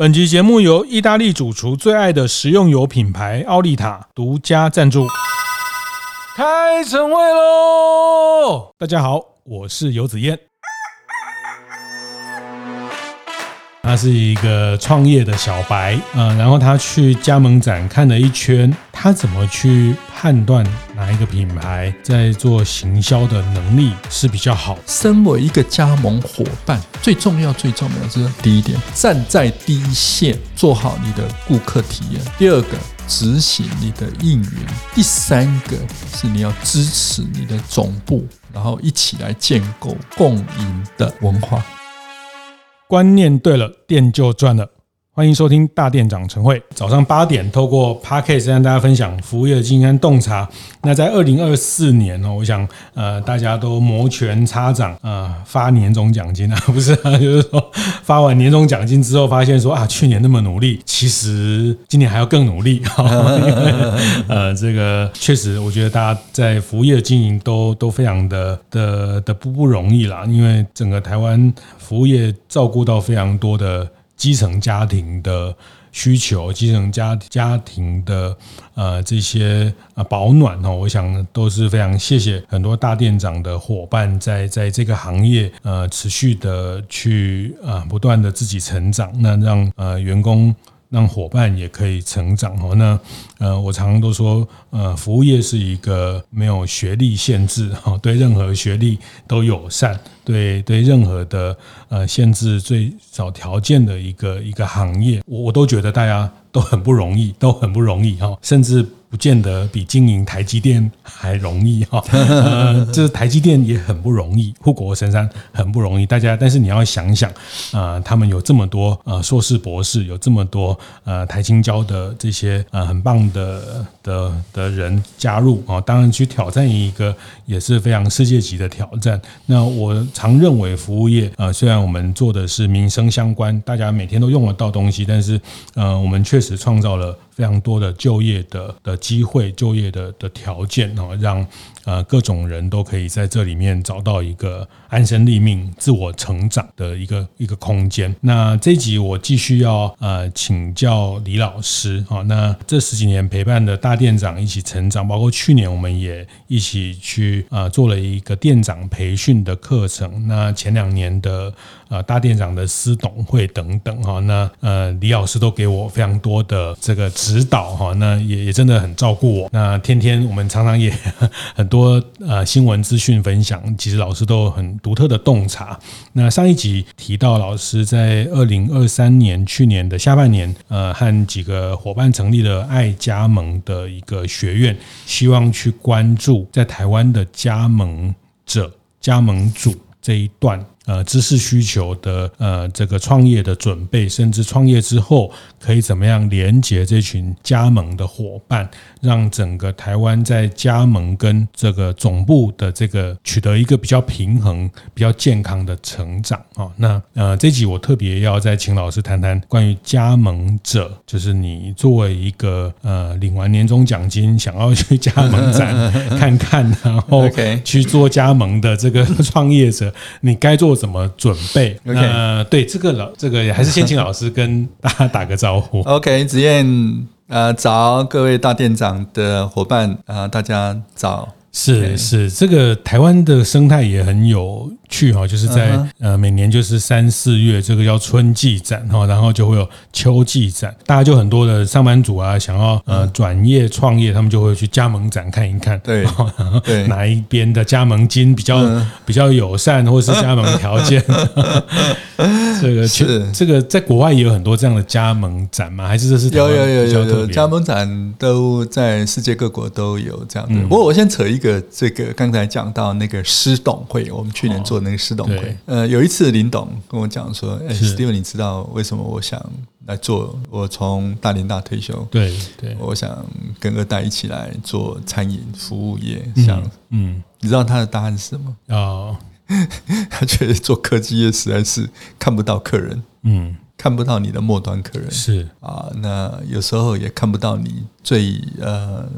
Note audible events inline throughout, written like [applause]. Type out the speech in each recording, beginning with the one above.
本集节目由意大利主厨最爱的食用油品牌奥利塔独家赞助。开晨会喽！大家好，我是游子彦。他是一个创业的小白，嗯，然后他去加盟展看了一圈，他怎么去判断哪一个品牌在做行销的能力是比较好？身为一个加盟伙伴，最重要、最重要的是第一点，站在第一线做好你的顾客体验；第二个，执行你的应援；第三个是你要支持你的总部，然后一起来建构共赢的文化。观念对了，店就赚了。欢迎收听大店长晨会，早上八点透过 Podcast 让大家分享服务业的经验洞察。那在二零二四年呢，我想呃大家都摩拳擦掌啊，发年终奖金啊，[laughs] 不是啊，就是说发完年终奖金之后，发现说啊，去年那么努力，其实今年还要更努力。[laughs] 呃，这个确实，我觉得大家在服务业的经营都都非常的的的不不容易啦，因为整个台湾服务业照顾到非常多的。基层家庭的需求，基层家家庭的呃这些啊保暖哦，我想都是非常谢谢很多大店长的伙伴在在这个行业呃持续的去啊不断的自己成长，那让呃员工。让伙伴也可以成长哦。那呃，我常常都说，呃，服务业是一个没有学历限制哈，对任何学历都友善，对对任何的呃限制最少条件的一个一个行业，我我都觉得大家都很不容易，都很不容易哈，甚至。不见得比经营台积电还容易哈，[laughs] 呃，这台积电也很不容易，护国神山很不容易。大家，但是你要想想，啊，他们有这么多呃硕士博士，有这么多呃台青交的这些呃很棒的的的人加入啊，当然去挑战一个也是非常世界级的挑战。那我常认为服务业啊，虽然我们做的是民生相关，大家每天都用得到东西，但是呃，我们确实创造了。量多的就业的的机会，就业的的条件哦，让呃各种人都可以在这里面找到一个安身立命、自我成长的一个一个空间。那这集我继续要呃请教李老师啊，那这十几年陪伴的大店长一起成长，包括去年我们也一起去啊做了一个店长培训的课程。那前两年的呃大店长的私董会等等哈，那呃李老师都给我非常多的这个。指导哈，那也也真的很照顾我。那天天我们常常也很 [laughs] 多呃新闻资讯分享，其实老师都有很独特的洞察。那上一集提到老师在二零二三年去年的下半年，呃，和几个伙伴成立了爱加盟的一个学院，希望去关注在台湾的加盟者、加盟主这一段。呃，知识需求的呃，这个创业的准备，甚至创业之后可以怎么样连接这群加盟的伙伴，让整个台湾在加盟跟这个总部的这个取得一个比较平衡、比较健康的成长啊。那呃，这集我特别要再请老师谈谈关于加盟者，就是你作为一个呃领完年终奖金想要去加盟展 [laughs] 看看，然后去做加盟的这个创业者，你该做。怎么准备？呃，Okay. 对这个老这个还是先请老师跟大家打个招呼。[laughs] OK，子燕，呃，早，各位大店长的伙伴，呃，大家早。是是，这个台湾的生态也很有趣哈，就是在呃每年就是三四月这个叫春季展哈，然后就会有秋季展，大家就很多的上班族啊，想要呃转业创业，他们就会去加盟展看一看，对，对，[laughs] 哪一边的加盟金比较比较友善，或是加盟条件，[laughs] 这个是。这个在国外也有很多这样的加盟展吗？还是这是有有有有有加盟展都在世界各国都有这样的。不过我先扯一。个这个刚才讲到那个师董会，我们去年做那个师董会，呃，有一次林董跟我讲说：“哎，Steven，你知道为什么我想来做？我从大连大退休，对对，我想跟二代一起来做餐饮服务业。像嗯，你知道他的答案是什么？哦，[laughs] 他觉得做科技业实在是看不到客人，嗯，看不到你的末端客人，是啊，那有时候也看不到你最呃。”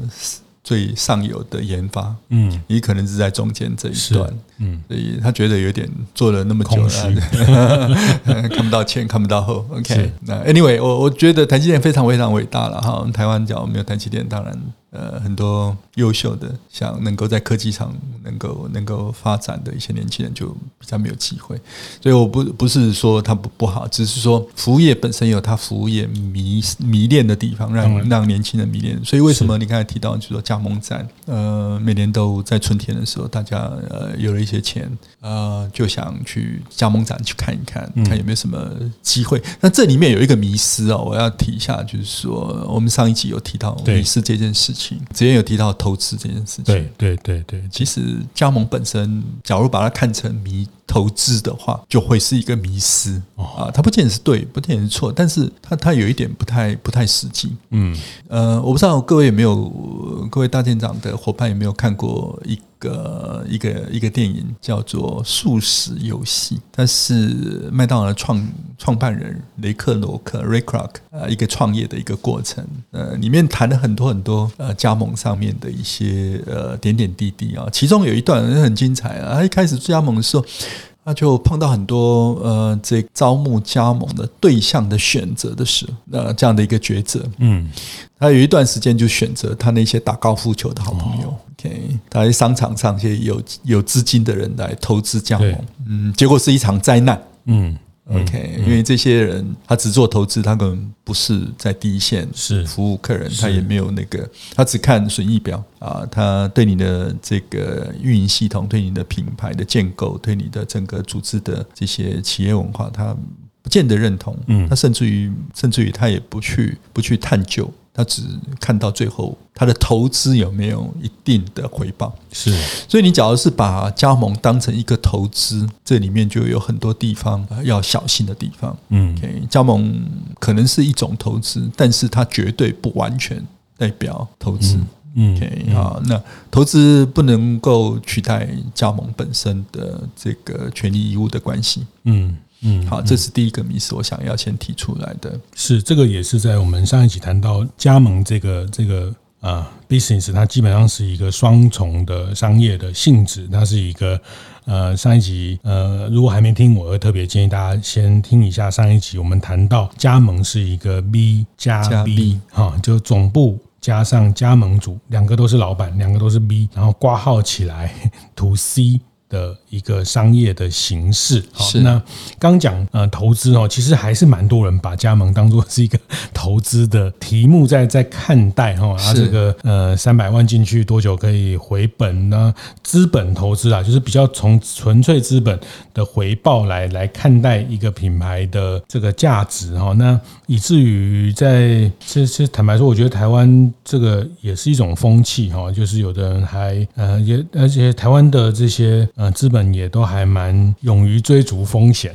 最上游的研发，嗯，你可能是在中间这一段，嗯，所以他觉得有点做了那么久了，[laughs] 看不到前，看不到后。OK，那 Anyway，我我觉得台积电非常非常伟大了哈。台湾讲没有台积电，当然。呃，很多优秀的，想能够在科技上能够能够发展的一些年轻人就比较没有机会，所以我不不是说他不不好，只是说服务业本身有他服务业迷迷恋的地方，让让年轻人迷恋。所以为什么你刚才提到，就是说加盟展，呃，每年都在春天的时候，大家呃有了一些钱，呃，就想去加盟展去看一看，看有没有什么机会。那这里面有一个迷失哦，我要提一下，就是说我们上一集有提到迷失这件事情。之前有提到投资这件事情，对对对对，其实加盟本身，假如把它看成迷投资的话，就会是一个迷思。啊。它不见得是对，不见得是错，但是它它有一点不太不太实际。嗯，呃，我不知道各位有没有，各位大店长的伙伴有没有看过一个一个一个电影叫做《素食游戏》，它是麦当劳创创办人雷克罗克 （Ray Kroc） 呃一个创业的一个过程。呃，里面谈了很多很多呃加盟上面的一些呃点点滴滴啊，其中有一段很精彩啊。他一开始加盟的时候。他就碰到很多呃，这招募加盟的对象的选择的时候，呃，这样的一个抉择。嗯，他有一段时间就选择他那些打高尔夫球的好朋友。OK，他在商场上一些有有资金的人来投资加盟。嗯，结果是一场灾难。嗯。OK，因为这些人他只做投资，他可能不是在第一线是服务客人，他也没有那个，他只看损益表啊，他对你的这个运营系统、对你的品牌的建构、对你的整个组织的这些企业文化，他不见得认同。嗯，他甚至于甚至于他也不去不去探究。他只看到最后，他的投资有没有一定的回报？是，所以你假如是把加盟当成一个投资，这里面就有很多地方要小心的地方。嗯，OK，加盟可能是一种投资，但是它绝对不完全代表投资。嗯，OK，好，那投资不能够取代加盟本身的这个权利义务的关系。嗯。嗯，好，这是第一个迷思，我想要先提出来的。是这个，也是在我们上一集谈到加盟这个这个啊 business，它基本上是一个双重的商业的性质。它是一个呃，上一集呃，如果还没听，我会特别建议大家先听一下上一集。我们谈到加盟是一个 B 加 B 哈，就总部加上加盟组，两个都是老板，两个都是 B，然后挂号起来 [laughs] to C。的一个商业的形式，是那刚讲呃投资哦，其实还是蛮多人把加盟当做是一个投资的题目在在看待哈，[laughs] 啊这个呃三百万进去多久可以回本呢？资本投资啊，就是比较从纯粹资本的回报来来看待一个品牌的这个价值哈，那以至于在其实坦白说，我觉得台湾这个也是一种风气哈，就是有的人还呃也而且台湾的这些。呃，资本也都还蛮勇于追逐风险，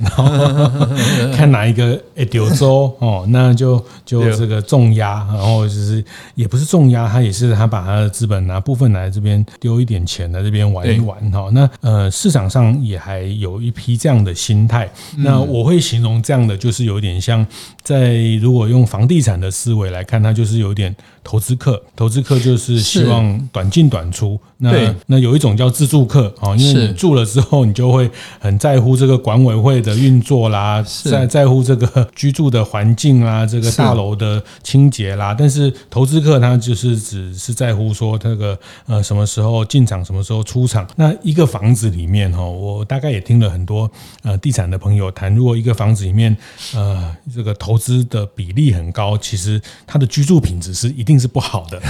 [laughs] 看哪一个哎丢州哦，那就就这个重压，然后就是也不是重压，他也是他把他的资本拿部分来这边丢一点钱来这边玩一玩哈。那呃市场上也还有一批这样的心态，那我会形容这样的就是有点像在如果用房地产的思维来看，它就是有点。投资客，投资客就是希望短进短出。那那有一种叫自助客啊，因为你住了之后，你就会很在乎这个管委会的运作啦，在在乎这个 [laughs] 居住的环境啊，这个大楼的清洁啦。但是投资客他就是只是在乎说这个呃什么时候进场，什么时候出场。那一个房子里面哈，我大概也听了很多呃地产的朋友谈，如果一个房子里面呃这个投资的比例很高，其实它的居住品质是一定。是不好的，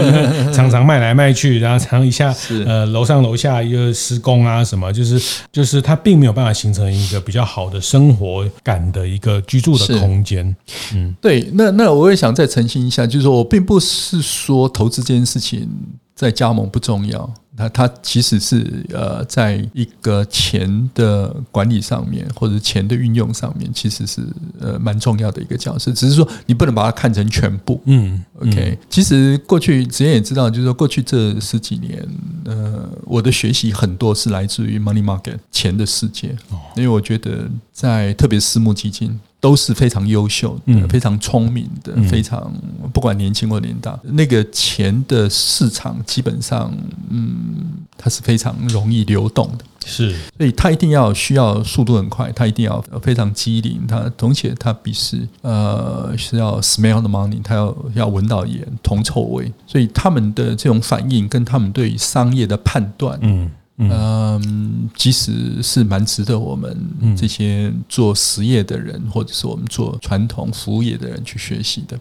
[laughs] 常常卖来卖去，然后常一下呃楼上楼下一个施工啊什么，就是就是它并没有办法形成一个比较好的生活感的一个居住的空间。嗯，对，那那我也想再澄清一下，就是说我并不是说投资这件事情在加盟不重要。它它其实是呃，在一个钱的管理上面，或者钱的运用上面，其实是呃蛮重要的一个角色。只是说你不能把它看成全部。嗯，OK。其实过去之前也知道，就是说过去这十几年，呃，我的学习很多是来自于 Money Market 钱的世界。因为我觉得在特别私募基金。都是非常优秀非常聪明的、嗯、非常不管年轻或年大，那个钱的市场基本上，嗯，它是非常容易流动的。是，所以它一定要需要速度很快，它一定要非常机灵，它而且它必须呃是要 smell the money，它要要闻到盐铜臭味，所以他们的这种反应跟他们对商业的判断，嗯。嗯，其实是蛮值得我们这些做实业的人，或者是我们做传统服务业的人去学习的。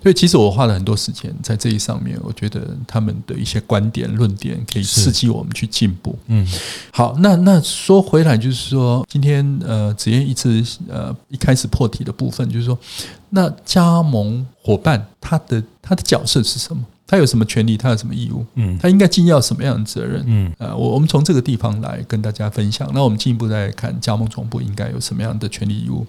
所以，其实我花了很多时间在这一上面。我觉得他们的一些观点、论点可以刺激我们去进步。嗯，好，那那说回来，就是说，今天呃，子彦一直呃一开始破题的部分，就是说，那加盟伙伴他的他的角色是什么？他有什么权利？他有什么义务？嗯，他应该尽要什么样的责任？嗯，呃，我我们从这个地方来跟大家分享。那我们进一步再看加盟总部应该有什么样的权利义务？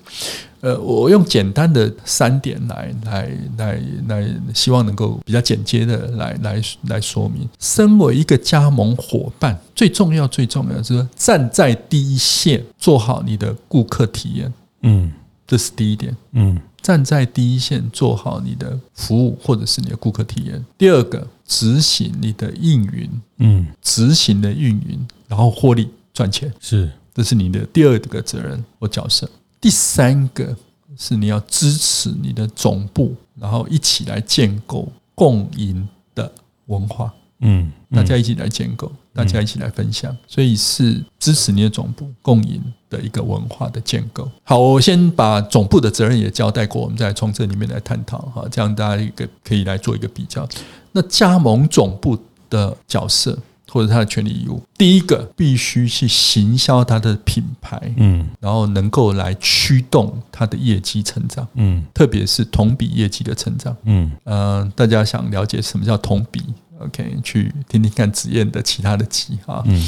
呃，我用简单的三点来来来来，希望能够比较简洁的来来来说明。身为一个加盟伙伴，最重要最重要的就是站在第一线，做好你的顾客体验。嗯，这是第一点。嗯。站在第一线做好你的服务或者是你的顾客体验。第二个，执行你的运营，嗯，执行的运营，然后获利赚钱，是，这是你的第二个责任或角色。第三个是你要支持你的总部，然后一起来建构共赢的文化。嗯，大家一起来建构，大家一起来分享，所以是支持你的总部共赢的一个文化的建构。好，我先把总部的责任也交代过，我们再从这里面来探讨哈，这样大家一个可以来做一个比较。那加盟总部的角色或者他的权利义务，第一个必须去行销他的品牌，嗯，然后能够来驱动他的业绩成长，嗯，特别是同比业绩的成长，嗯，呃，大家想了解什么叫同比？OK，去听听看紫燕的其他的集哈。嗯，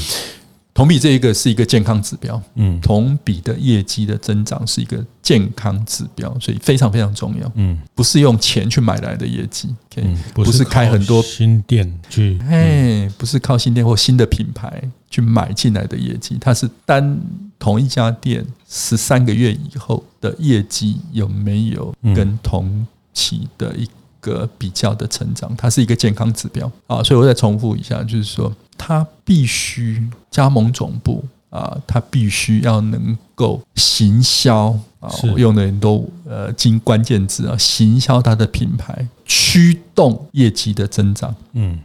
同比这一个是一个健康指标。嗯，同比的业绩的增长是一个健康指标，所以非常非常重要。嗯，不是用钱去买来的业绩。OK，不是开很多新店去，哎，不是靠新店或新的品牌去买进来的业绩，它是单同一家店十三个月以后的业绩有没有跟同期的一个。个比较的成长，它是一个健康指标啊，所以我再重复一下，就是说，它必须加盟总部啊，它必须要能够行销啊，我用的人都呃经关键字啊，行销它的品牌，驱动业绩的增长。嗯，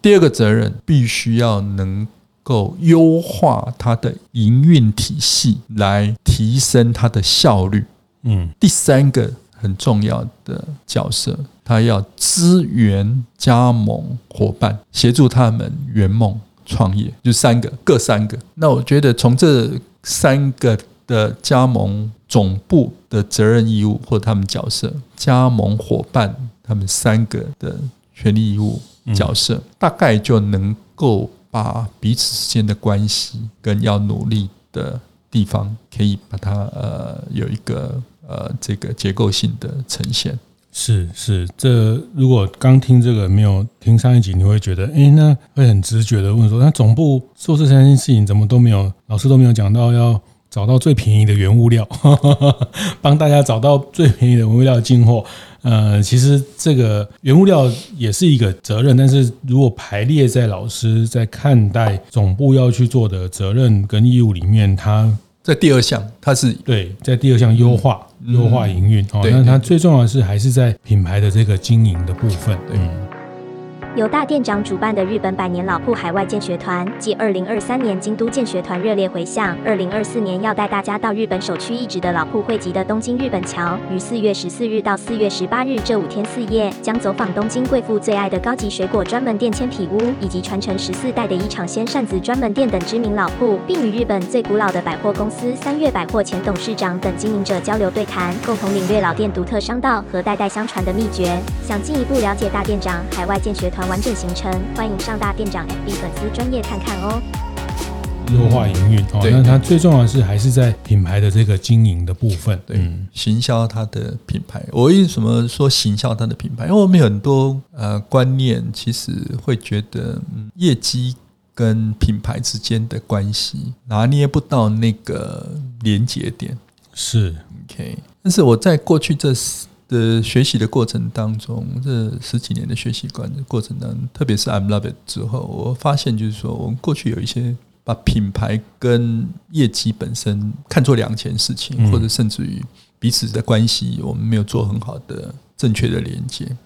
第二个责任必须要能够优化它的营运体系，来提升它的效率。嗯，第三个很重要的角色。他要支援加盟伙伴，协助他们圆梦创业，就三个，各三个。那我觉得从这三个的加盟总部的责任义务或他们角色，加盟伙伴他们三个的权利义务角色，大概就能够把彼此之间的关系跟要努力的地方，可以把它呃有一个呃这个结构性的呈现。是是，这如果刚听这个没有听上一集，你会觉得，哎，那会很直觉的问说，那总部做这三件事情怎么都没有？老师都没有讲到要找到最便宜的原物料，[laughs] 帮大家找到最便宜的原物料进货。呃，其实这个原物料也是一个责任，但是如果排列在老师在看待总部要去做的责任跟义务里面，它。在第二项，它是对，在第二项优化优化营运哦，那它最重要的是还是在品牌的这个经营的部分，嗯。由大店长主办的日本百年老铺海外建学团暨二零二三年京都建学团热烈回响。二零二四年要带大家到日本首屈一指的老铺汇集的东京日本桥，于四月十四日到四月十八日这五天四夜，将走访东京贵妇最爱的高级水果专门店千痞屋，以及传承十四代的一场鲜扇子专门店等知名老铺，并与日本最古老的百货公司三越百货前董事长等经营者交流对谈，共同领略老店独特商道和代代相传的秘诀。想进一步了解大店长海外建学团完整行程，欢迎上大店长 FB 粉丝专业看看哦。优化营运哦，那它最重要的是还是在品牌的这个经营的部分，对，行销它的品牌。我为什么说行销它的品牌？因为我们很多呃观念，其实会觉得业绩跟品牌之间的关系拿捏不到那个连接点。是 OK，但是我在过去这的学习的过程当中，这十几年的学习观的过程当中，特别是 I'm Love It 之后，我发现就是说，我们过去有一些把品牌跟业绩本身看作两件事情，或者甚至于彼此的关系，我们没有做很好的正确的连接。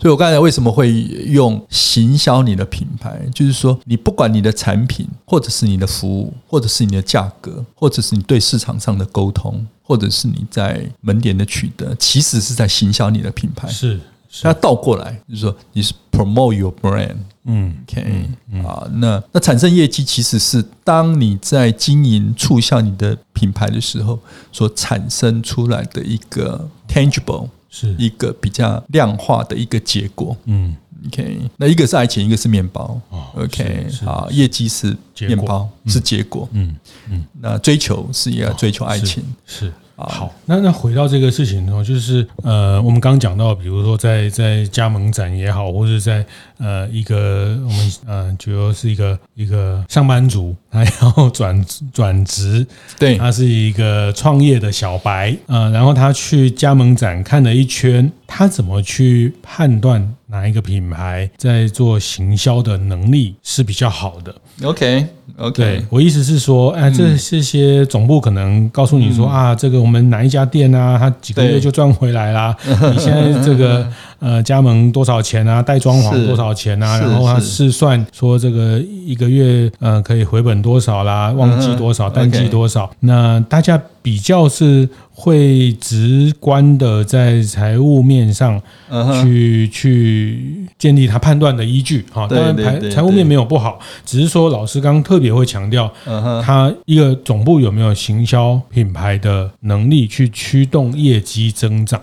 所以我刚才为什么会用行销你的品牌？就是说，你不管你的产品，或者是你的服务，或者是你的价格，或者是你对市场上的沟通，或者是你在门店的取得，其实是在行销你的品牌。是，它倒过来就是说，你是 promote your brand。嗯，OK，啊，那那产生业绩其实是当你在经营促销你的品牌的时候所产生出来的一个 tangible。是一个比较量化的一个结果。嗯，OK，那一个是爱情，一个是面包。OK，好，业绩是面包，是结果。嗯嗯，那追求是也要追求爱情。是。好，那那回到这个事情呢，就是呃，我们刚刚讲到，比如说在在加盟展也好，或者在呃一个我们呃，主要是一个一个上班族，他要转转职，对，他是一个创业的小白，呃，然后他去加盟展看了一圈，他怎么去判断哪一个品牌在做行销的能力是比较好的？OK。OK，对，我意思是说，哎，这这些总部可能告诉你说啊，这个我们哪一家店啊，他几个月就赚回来啦。你现在这个 [laughs] 呃加盟多少钱啊？带装潢多少钱啊？然后他试算说这个一个月呃可以回本多少啦？旺季多少？淡季多少？那大家比较是。会直观的在财务面上去去建立他判断的依据哈，当然财财务面没有不好，只是说老师刚刚特别会强调，他一个总部有没有行销品牌的能力去驱动业绩增长，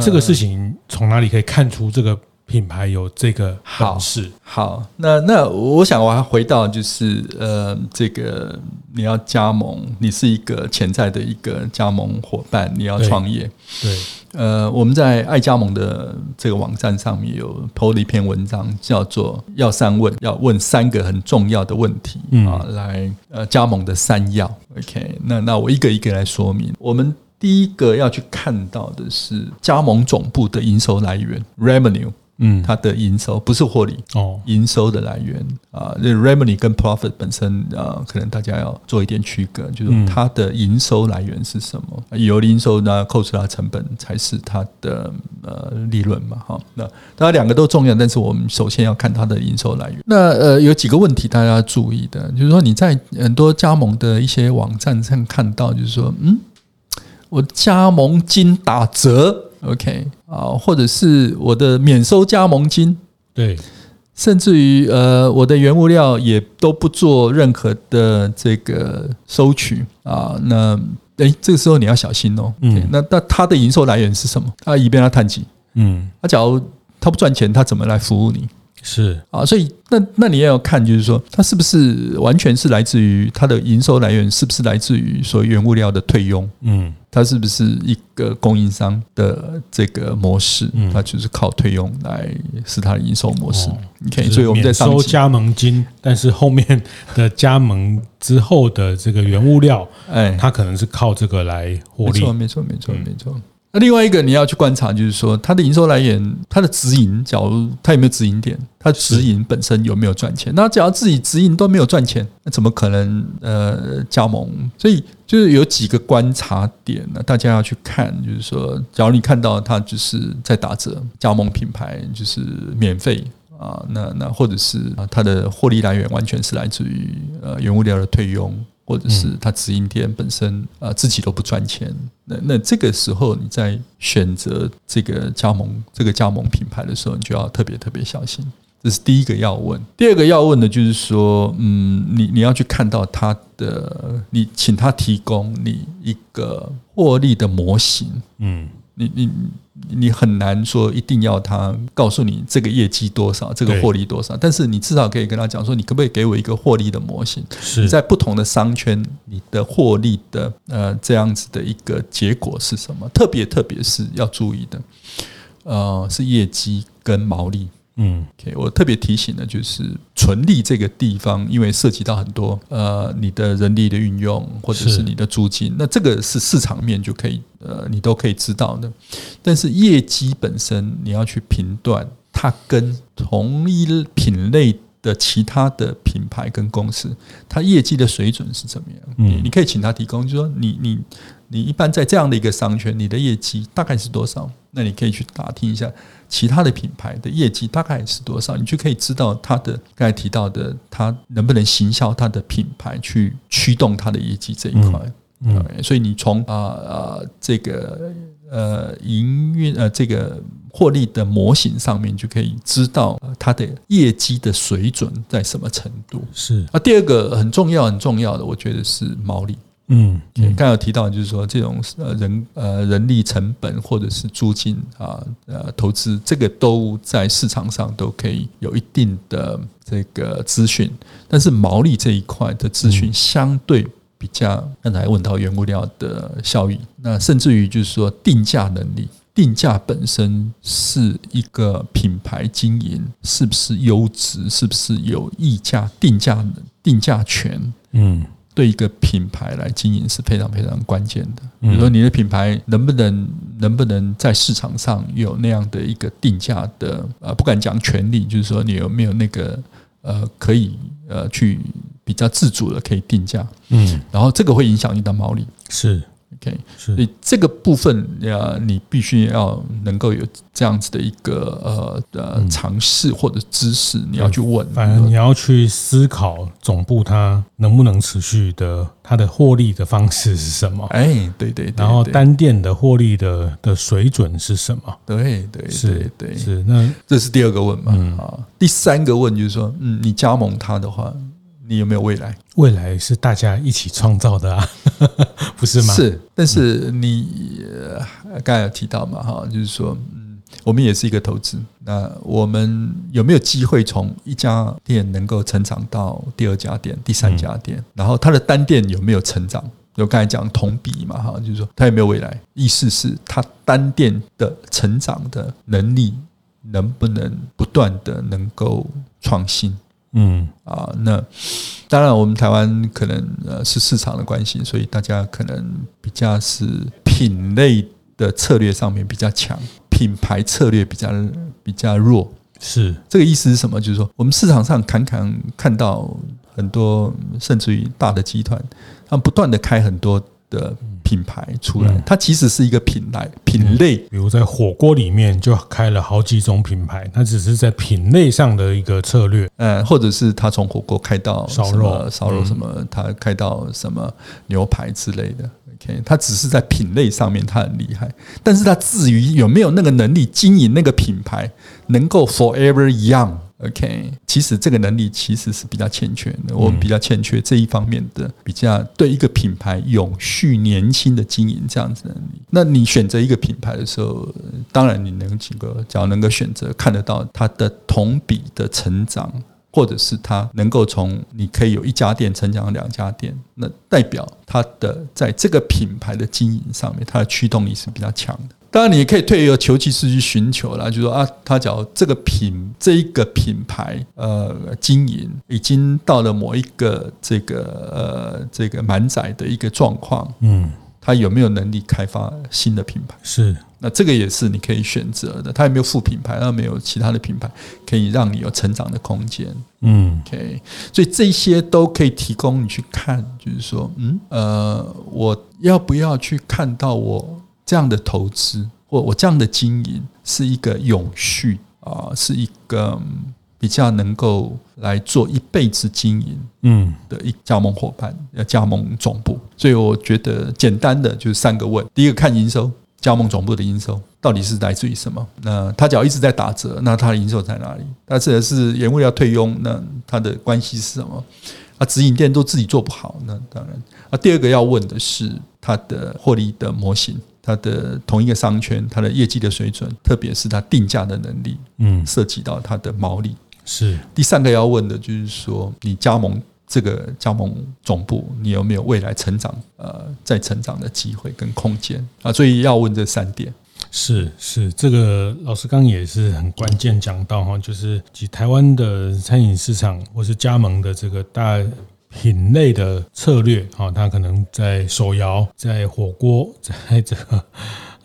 这个事情从哪里可以看出这个？品牌有这个好事，好，那那我想我还回到就是呃，这个你要加盟，你是一个潜在的一个加盟伙伴，你要创业，对，呃，我们在爱加盟的这个网站上面有 PO 了一篇文章，叫做“要三问”，要问三个很重要的问题啊，来呃加盟的三要。OK，那那我一个一个来说明。我们第一个要去看到的是加盟总部的营收来源 （revenue）。嗯，它的营收不是获利哦，营收的来源啊，这 revenue 跟 profit 本身啊，可能大家要做一点区隔，就是它的营收来源是什么？有营收呢，扣除它成本才是它的呃利润嘛，哈。那当然两个都重要，但是我们首先要看它的营收来源。那呃，有几个问题大家要注意的，就是说你在很多加盟的一些网站上看到，就是说，嗯，我加盟金打折。OK 啊，或者是我的免收加盟金，对，甚至于呃，我的原物料也都不做任何的这个收取啊。那哎，这个时候你要小心哦。嗯，那那他的营收来源是什么？他以便他探及？嗯，他假如他不赚钱，他怎么来服务你？是啊，所以那那你也要看，就是说，它是不是完全是来自于它的营收来源，是不是来自于所谓原物料的退佣？嗯，它是不是一个供应商的这个模式？嗯，它就是靠退佣来是它的营收模式。OK，所以我们在收加盟金，但是后面的加盟之后的这个原物料，哎，它可能是靠这个来获利。没错，没错，没错，没错。那另外一个你要去观察，就是说它的营收来源，它的直营，假如它有没有直营店，它直营本身有没有赚钱？那假如自己直营都没有赚钱，那怎么可能呃加盟？所以就是有几个观察点呢，大家要去看，就是说，假如你看到它就是在打折，加盟品牌就是免费啊，那那或者是它的获利来源完全是来自于呃原物料的退佣。或者是他直营店本身啊自己都不赚钱，那那这个时候你在选择这个加盟这个加盟品牌的时候，你就要特别特别小心。这是第一个要问。第二个要问的就是说，嗯，你你要去看到他的，你请他提供你一个获利的模型，嗯，你你。你很难说一定要他告诉你这个业绩多少，这个获利多少，但是你至少可以跟他讲说，你可不可以给我一个获利的模型？是在不同的商圈，你的获利的呃这样子的一个结果是什么？特别特别是要注意的，呃，是业绩跟毛利。嗯，OK，我特别提醒的就是纯利这个地方，因为涉及到很多呃你的人力的运用或者是你的租金，那这个是市场面就可以呃你都可以知道的。但是业绩本身你要去评断，它跟同一品类的其他的品牌跟公司，它业绩的水准是怎么样？嗯，你可以请他提供，就是说你你你一般在这样的一个商圈，你的业绩大概是多少？那你可以去打听一下。其他的品牌的业绩大概是多少？你就可以知道它的刚才提到的，它能不能行销它的品牌去驱动它的业绩这一块。嗯，嗯，所以你从啊啊这个呃营运呃这个获利的模型上面就可以知道它的业绩的水准在什么程度。是啊，第二个很重要很重要的，我觉得是毛利。嗯，刚才有提到，就是说这种呃人呃人力成本或者是租金啊呃投资，这个都在市场上都可以有一定的这个资讯，但是毛利这一块的资讯相对比较，刚才问到原物料的效益，那甚至于就是说定价能力，定价本身是一个品牌经营是不是优质，是不是有溢价定价定价权？嗯。对一个品牌来经营是非常非常关键的。比如说，你的品牌能不能能不能在市场上有那样的一个定价的呃，不敢讲权利，就是说你有没有那个呃，可以呃去比较自主的可以定价。嗯，然后这个会影响你的毛利。是。OK，所以这个部分呀，你必须要能够有这样子的一个呃呃尝试或者知识，你要去问。反正你要去思考总部它能不能持续的，它的获利的方式是什么？哎，对对，对。然后单店的获利的的水准是什么？对对，是，对是。那这是第二个问嘛？啊，第三个问就是说，嗯，你加盟它的话。你有没有未来？未来是大家一起创造的啊，[laughs] 不是吗？是，但是你刚才有提到嘛，哈，就是说，嗯，我们也是一个投资，那我们有没有机会从一家店能够成长到第二家店、第三家店？然后它的单店有没有成长？就刚才讲同比嘛，哈，就是说它有没有未来？意思是它单店的成长的能力能不能不断的能够创新？嗯啊，那当然，我们台湾可能呃是市场的关系，所以大家可能比较是品类的策略上面比较强，品牌策略比较比较弱。是这个意思是什么？就是说，我们市场上常常看到很多，甚至于大的集团，他们不断的开很多的。品牌出来，它其实是一个品类品类。比如在火锅里面就开了好几种品牌，它只是在品类上的一个策略。嗯，或者是他从火锅开到烧肉、烧肉什么，他开到什么牛排之类的。OK，他只是在品类上面他很厉害，但是他至于有没有那个能力经营那个品牌，能够 forever young。OK，其实这个能力其实是比较欠缺的，我们比较欠缺这一方面的比较对一个品牌永续年轻的经营这样子的能力。那你选择一个品牌的时候，当然你能几个，只要能够选择看得到它的同比的成长，或者是它能够从你可以有一家店成长两家店，那代表它的在这个品牌的经营上面，它的驱动力是比较强的。当然，你也可以退而求其次去寻求啦，就是说啊，他假如这个品这一个品牌呃经营已经到了某一个这个呃这个满载的一个状况，嗯，他有没有能力开发新的品牌？是，那这个也是你可以选择的。他有没有副品牌？他没有其他的品牌可以让你有成长的空间？嗯，OK，所以这些都可以提供你去看，就是说，嗯呃，我要不要去看到我？这样的投资或我这样的经营是一个永续啊，是一个比较能够来做一辈子经营嗯的一加盟伙伴，要加盟总部。所以我觉得简单的就是三个问：第一个看营收，加盟总部的营收到底是来自于什么？那他只要一直在打折，那他的营收在哪里？他指的是原物料退佣，那他的关系是什么？啊，直营店都自己做不好，那当然。啊，第二个要问的是他的获利的模型。它的同一个商圈，它的业绩的水准，特别是它定价的能力，嗯，涉及到它的毛利。是第三个要问的，就是说你加盟这个加盟总部，你有没有未来成长呃再成长的机会跟空间啊？所以要问这三点。是是，这个老师刚也是很关键讲到哈，就是及台湾的餐饮市场或是加盟的这个大品类的策略啊，它可能在手摇、在火锅、在这个。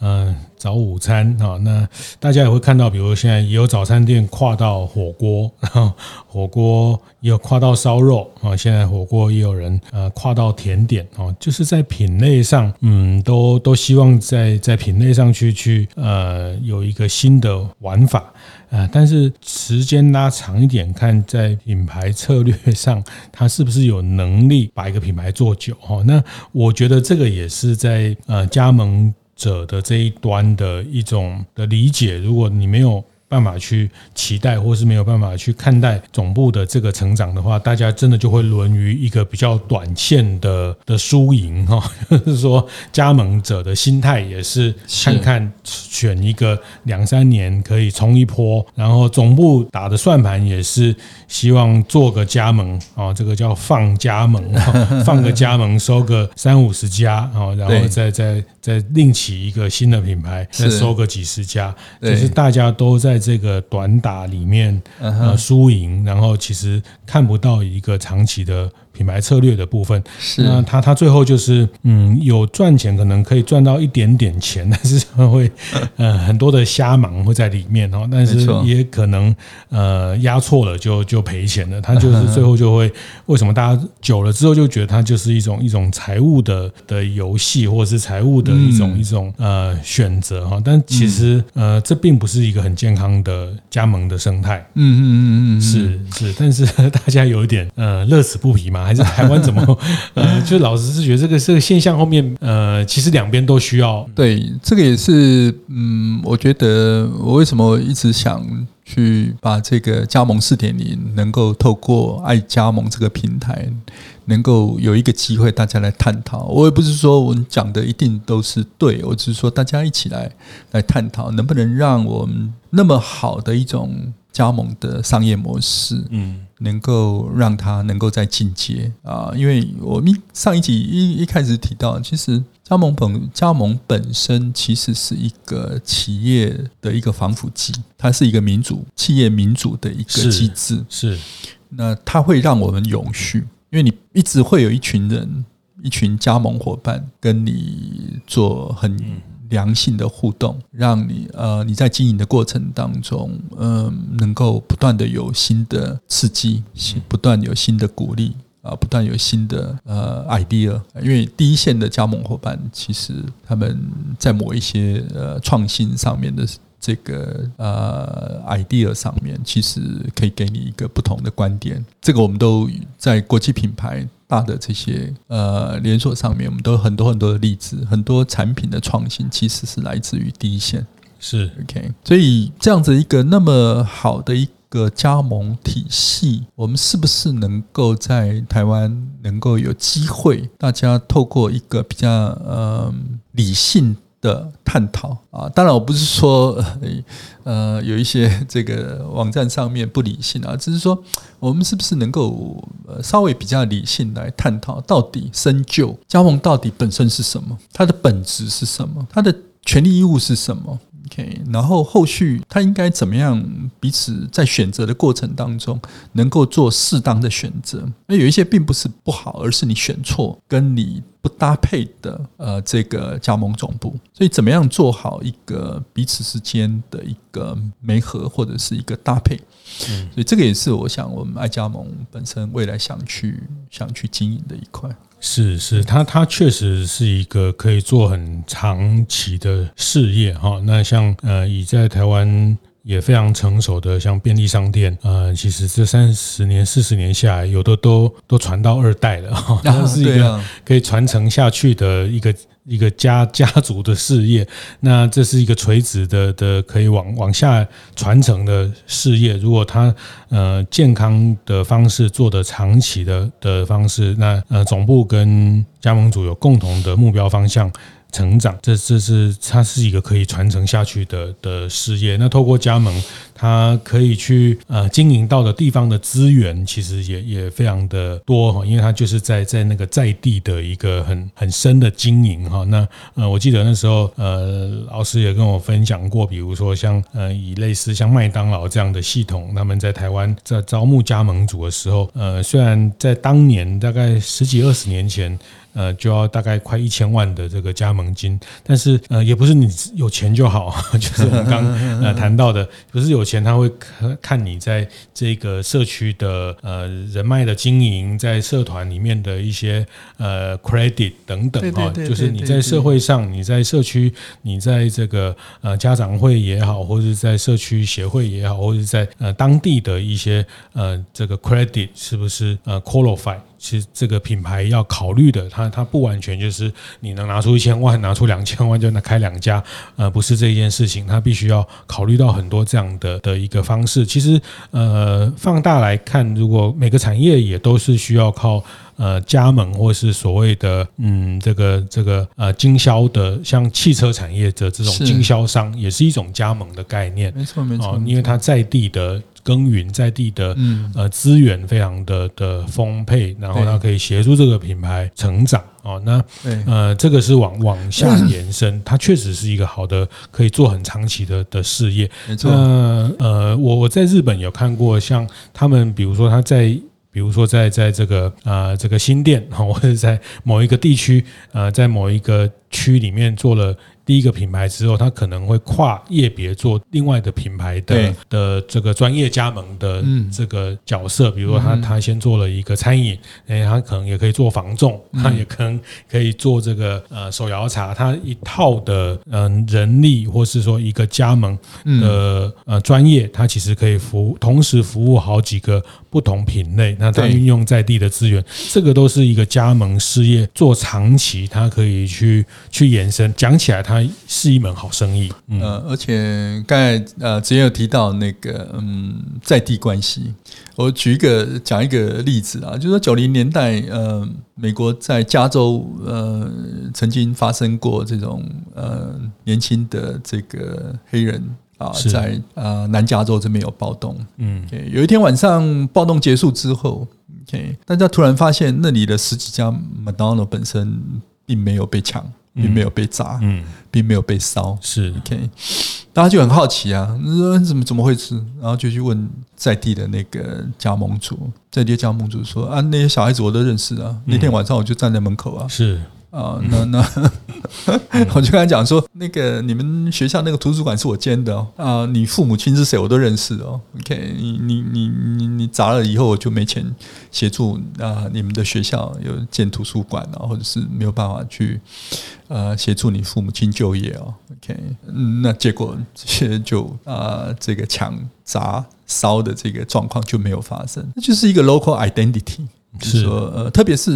嗯，早午餐啊，那大家也会看到，比如现在也有早餐店跨到火锅，然后火锅也有跨到烧肉啊，现在火锅也有人呃跨到甜点啊，就是在品类上，嗯，都都希望在在品类上去去呃有一个新的玩法啊，但是时间拉长一点看，在品牌策略上，它是不是有能力把一个品牌做久哈？那我觉得这个也是在呃加盟者的这一端的一种的理解，如果你没有办法去期待，或是没有办法去看待总部的这个成长的话，大家真的就会沦于一个比较短线的 [laughs] 的输赢 [laughs] 哈。就是说，加盟者的心态也是看看选一个两三年可以冲一波，然后总部打的算盘也是希望做个加盟啊，这个叫放加盟，放个加盟收个三五十家啊，然后再再再另起一个新的品牌，再收个几十家，就是大家都在。这个短打里面，呃，输赢，然后其实看不到一个长期的。品牌策略的部分，是那他他最后就是嗯有赚钱，可能可以赚到一点点钱，[laughs] 但是会呃很多的瞎忙会在里面哦，但是也可能呃压错了就就赔钱了。他就 [laughs] 是最后就会为什么大家久了之后就觉得它就是一种一种财务的的游戏，或者是财务的一种一种呃选择哈。但其实呃这并不是一个很健康的加盟的生态。嗯嗯嗯嗯，是是，但是 [laughs] 大家有一点呃乐此不疲嘛。还是台湾怎么？[laughs] 呃，就老师是觉得这个这个现象后面，呃，其实两边都需要。对，这个也是，嗯，我觉得我为什么一直想去把这个加盟四点零能够透过爱加盟这个平台，能够有一个机会大家来探讨。我也不是说我们讲的一定都是对，我只是说大家一起来来探讨，能不能让我们那么好的一种加盟的商业模式，嗯。能够让它能够再进阶啊，因为我们上一集一一开始提到，其实加盟本加盟本身其实是一个企业的一个防腐剂，它是一个民主企业民主的一个机制，是，是那它会让我们永续，因为你一直会有一群人，一群加盟伙伴跟你做很。良性的互动，让你呃你在经营的过程当中，嗯、呃，能够不断的有新的刺激，不断有新的鼓励啊、呃，不断有新的呃 idea。因为第一线的加盟伙伴，其实他们在某一些呃创新上面的这个呃 idea 上面，其实可以给你一个不同的观点。这个我们都在国际品牌。大的这些呃连锁上面，我们都有很多很多的例子，很多产品的创新其实是来自于第一线，是 OK。所以这样子一个那么好的一个加盟体系，我们是不是能够在台湾能够有机会，大家透过一个比较呃理性的探讨。啊，当然我不是说 [laughs] 呃有一些这个网站上面不理性啊，只是说我们是不是能够稍微比较理性来探讨，到底深究加盟到底本身是什么，它的本质是什么，它的权利义务是什么？OK，然后后续他应该怎么样？彼此在选择的过程当中，能够做适当的选择。那有一些并不是不好，而是你选错，跟你不搭配的呃这个加盟总部。所以怎么样做好一个彼此之间的一个媒合或者是一个搭配？嗯，所以这个也是我想我们爱加盟本身未来想去想去经营的一块。是是，它它确实是一个可以做很长期的事业哈。那像呃，以在台湾也非常成熟的像便利商店，呃，其实这三十年、四十年下来，有的都都传到二代了哈。[laughs] 它是一个可以传承下去的一个。一个家家族的事业，那这是一个垂直的的可以往往下传承的事业。如果他呃健康的方式做的长期的的方式，那呃总部跟加盟主有共同的目标方向成长，这这是它是一个可以传承下去的的事业。那透过加盟，他可以去呃经营到的地方的资源，其实也也非常的多哈，因为他就是在在那个在地的一个很很深的经营哈。那呃，我记得那时候呃，老师也跟我分享过，比如说像呃，以类似像麦当劳这样的系统，他们在台湾在招募加盟主的时候，呃，虽然在当年大概十几二十年前。呃，就要大概快一千万的这个加盟金，但是呃，也不是你有钱就好，[laughs] 就是我们刚呃谈到的，不是有钱他会看看你在这个社区的呃人脉的经营，在社团里面的一些呃 credit 等等哈，就是你在社会上，你在社区，你在这个呃家长会也好，或者在社区协会也好，或者在呃当地的一些呃这个 credit 是不是呃 qualify？其实这个品牌要考虑的，它它不完全就是你能拿出一千万，拿出两千万就能开两家，呃，不是这一件事情，它必须要考虑到很多这样的的一个方式。其实，呃，放大来看，如果每个产业也都是需要靠呃加盟或是所谓的嗯这个这个呃经销的，像汽车产业的这种经销商，也是一种加盟的概念。没错没错，因为它在地的。耕耘在地的呃资源非常的的丰沛，然后它可以协助这个品牌成长哦。那呃这个是往往下延伸，[clears throat] 它确实是一个好的可以做很长期的的事业。没错。那呃我我在日本有看过，像他们比如说他在比如说在在这个啊这个新店或者在某一个地区呃在某一个区里面做了。第一个品牌之后，他可能会跨业别做另外的品牌的的这个专业加盟的这个角色，比如说他他先做了一个餐饮，哎，他可能也可以做房重，他也可能可以做这个呃手摇茶，他一套的嗯人力或是说一个加盟的呃专业，他其实可以服同时服务好几个不同品类，那他运用在地的资源，这个都是一个加盟事业做长期，他可以去去延伸。讲起来，他。是一门好生意，嗯，呃，而且刚才呃之前有提到那个嗯在地关系，我举一个讲一个例子啊，就是说九零年代呃美国在加州呃曾经发生过这种呃年轻的这个黑人啊在呃南加州这边有暴动，嗯，有一天晚上暴动结束之后，OK，大家突然发现那里的十几家麦当劳本身并没有被抢。并没有被砸，嗯，并没有被烧，是。OK，大家就很好奇啊，说怎么怎么回事？然后就去问在地的那个加盟主，在地的加盟主说啊，那些小孩子我都认识啊，那天晚上我就站在门口啊，是。啊，那那 [laughs] 我就跟他讲说，那个你们学校那个图书馆是我兼的哦。啊，你父母亲是谁，我都认识哦。OK，你你你你你砸了以后，我就没钱协助啊，你们的学校有建图书馆啊，或者是没有办法去呃协助你父母亲就业哦。OK，那结果这就啊这个抢砸烧的这个状况就没有发生，那就是一个 local identity。就是说，呃，特别是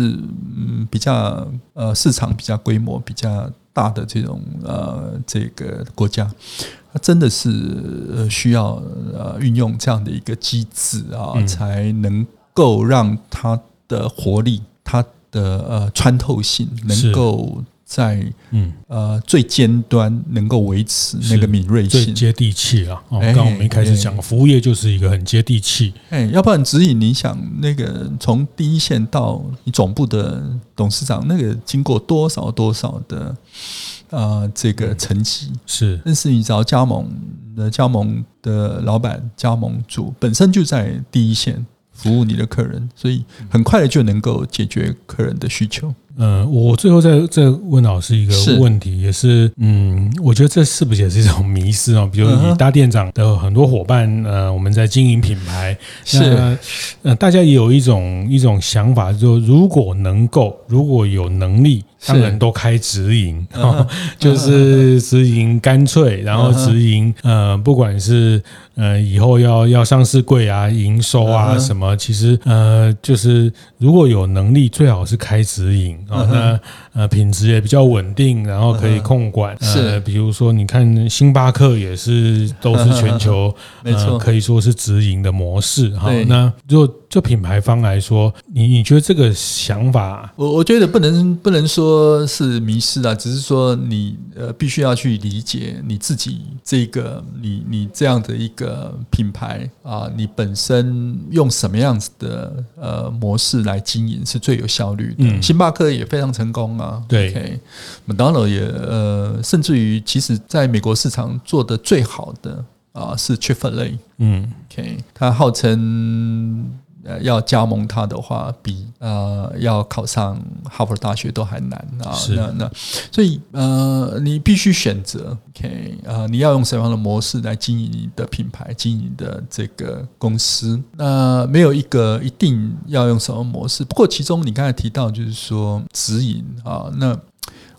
嗯，比较呃，市场比较规模比较大的这种呃，这个国家，它真的是呃需要呃，运用这样的一个机制啊，才能够让它的活力、它的呃穿透性能够。在嗯呃最尖端能够维持那个敏锐性，最接地气啊！哦，刚刚我们一开始讲，服务业就是一个很接地气。哎，要不然指引你想那个从第一线到你总部的董事长，那个经过多少多少的啊这个层级是？但是你只要加盟的加盟的老板、加盟主本身就在第一线服务你的客人，所以很快的就能够解决客人的需求。嗯，我最后再再问老师一个问题，是也是嗯，我觉得这是不是也是一种迷失啊？比如你大店长的很多伙伴，呃，我们在经营品牌，是呃，大家也有一种一种想法，就如果能够，如果有能力。当然都开直营，[laughs] 就是直营干脆，然后直营，呃，不管是呃以后要要上市柜啊、营收啊什么，其实呃就是如果有能力，最好是开直营啊。那呃品质也比较稳定，然后可以控管。嗯、是、呃，比如说你看星巴克也是都是 [laughs] 全球没错、呃，可以说是直营的模式哈。那就就品牌方来说，你你觉得这个想法，我我觉得不能不能说是迷失啊，只是说你呃必须要去理解你自己这个你你这样的一个品牌啊，你本身用什么样子的呃模式来经营是最有效率的。嗯，星巴克也非常成功啊，对，OK，麦当劳也呃，甚至于其实在美国市场做的最好的啊是 Chick-fil-A，嗯，OK，它号称。呃，要加盟它的话，比呃要考上哈佛大学都还难啊。那那所以呃，你必须选择，OK 啊，你要用什么样的模式来经营你的品牌，经营的这个公司？那没有一个一定要用什么模式。不过其中你刚才提到就是说直营啊，那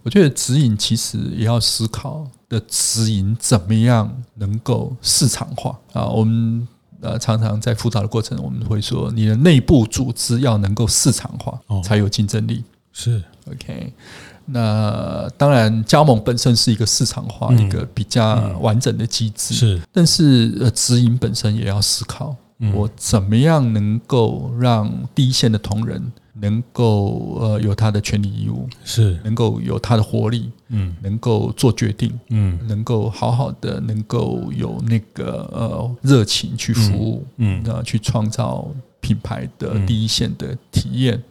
我觉得直营其实也要思考的直营怎么样能够市场化啊，我们。呃，常常在辅导的过程，我们会说，你的内部组织要能够市场化，才有竞争力。是 OK。那当然，加盟本身是一个市场化一个比较完整的机制。是，但是呃，直营本身也要思考，我怎么样能够让第一线的同仁。能够呃有他的权利义务，是。能够有他的活力，嗯，能够做决定，嗯，能够好好的，能够有那个呃热情去服务，嗯，啊，去创造品牌的第一线的体验，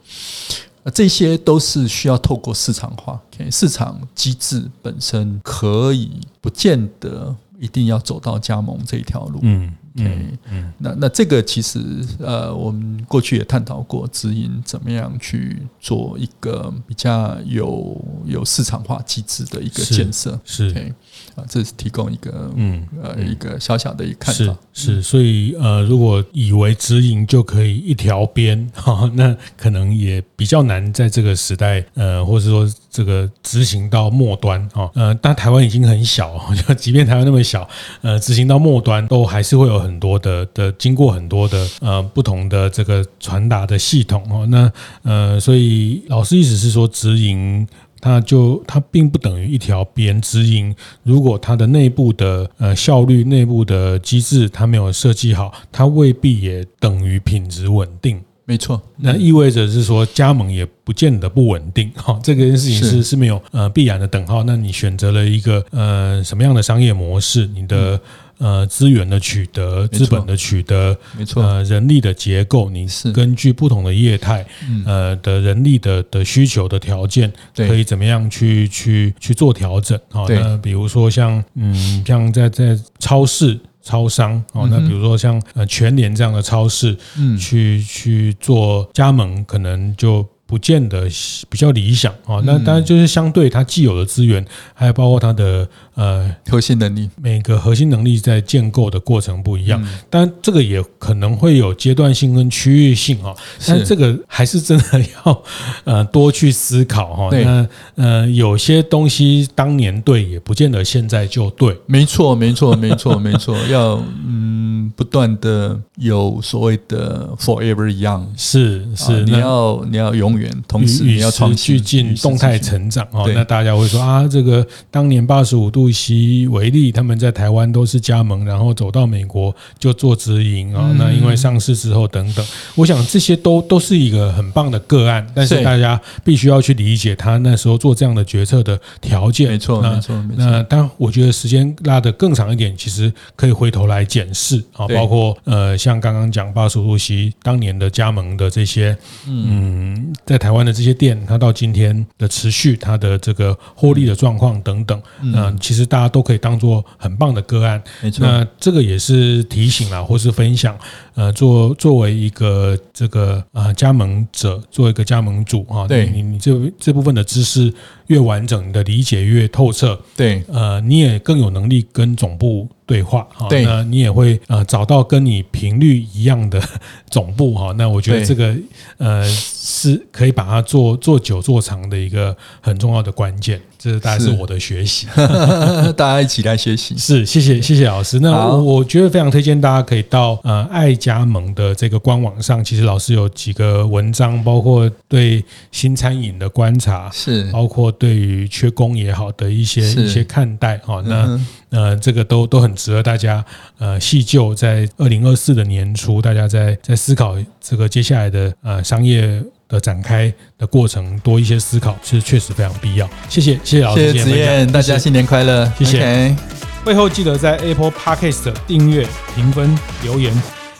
啊，这些都是需要透过市场化，okay, 市场机制本身可以不见得一定要走到加盟这一条路，嗯。嗯嗯，那那这个其实呃，我们过去也探讨过，直营怎么样去做一个比较有有市场化机制的一个建设，是，是啊，这是提供一个嗯呃一个小小的一个看法，是，是，所以呃，如果以为直营就可以一条边 [laughs] 哈，那可能也比较难在这个时代呃，或者说这个执行到末端哈，呃，但台湾已经很小，[laughs] 就即便台湾那么小，呃，执行到末端都还是会有。很多的的经过很多的呃不同的这个传达的系统哦，那呃，所以老师意思是说，直营它就它并不等于一条边，直营如果它的内部的呃效率、内部的机制它没有设计好，它未必也等于品质稳定。没错，那意味着是说加盟也不见得不稳定 [laughs] 哈，这个事情是是没有呃必然的等号。那你选择了一个呃什么样的商业模式？你的呃，资源的取得，资本的取得，没错，呃，人力的结构，你是。根据不同的业态，呃的人力的的需求的条件，可以怎么样去去去做调整？好，那比如说像嗯，像在在超市、超商，哦，那比如说像呃全联这样的超市，嗯，去去做加盟，可能就。不见得比较理想啊，那当然就是相对它既有的资源，还有包括它的呃核心能力，每个核心能力在建构的过程不一样，但这个也可能会有阶段性跟区域性啊，但这个还是真的要 [laughs] 呃多去思考哈。那呃有些东西当年对，也不见得现在就对。没错，没错，没错，没错，要 [laughs] 嗯不断的有所谓的 forever young，是是，你要你要永远。同时也要与时俱进，动态成长哦。那大家会说啊，这个当年八十五度 C 为例，他们在台湾都是加盟，然后走到美国就做直营啊。那因为上市之后等等，我想这些都都是一个很棒的个案。但是大家必须要去理解他那时候做这样的决策的条件。没错，没错，没错。那当然，我觉得时间拉得更长一点，其实可以回头来检视啊，包括呃，像刚刚讲八十五度 C 当年的加盟的这些，嗯。在台湾的这些店，它到今天的持续，它的这个获利的状况等等，嗯，其实大家都可以当做很棒的个案。没错，那这个也是提醒啦，或是分享。呃，作作为一个这个呃加盟者，作为一个加盟主啊，对你你这这部分的知识越完整，你的理解越透彻，对，呃，你也更有能力跟总部对话哈，对。那你也会呃找到跟你频率一样的 [laughs] 总部哈，那我觉得这个呃是可以把它做做久做长的一个很重要的关键，这是大概是我的学习，[laughs] [laughs] 大家一起来学习，是谢谢谢谢老师，那我我觉得非常推荐大家可以到呃爱加盟的这个官网上，其实老师有几个文章，包括对新餐饮的观察，是。包括对于缺工也好的一些一些看待哈，那。嗯呃，这个都都很值得大家呃细究，在二零二四的年初，大家在在思考这个接下来的呃商业的展开的过程，多一些思考，其实确实非常必要。谢谢，谢谢老师，谢谢子燕，大家新年快乐，谢谢。会后记得在 Apple Podcast 订阅、评分、留言。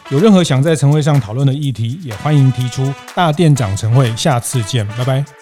有任何想在晨会上讨论的议题，也欢迎提出。大店长晨会，下次见，拜拜。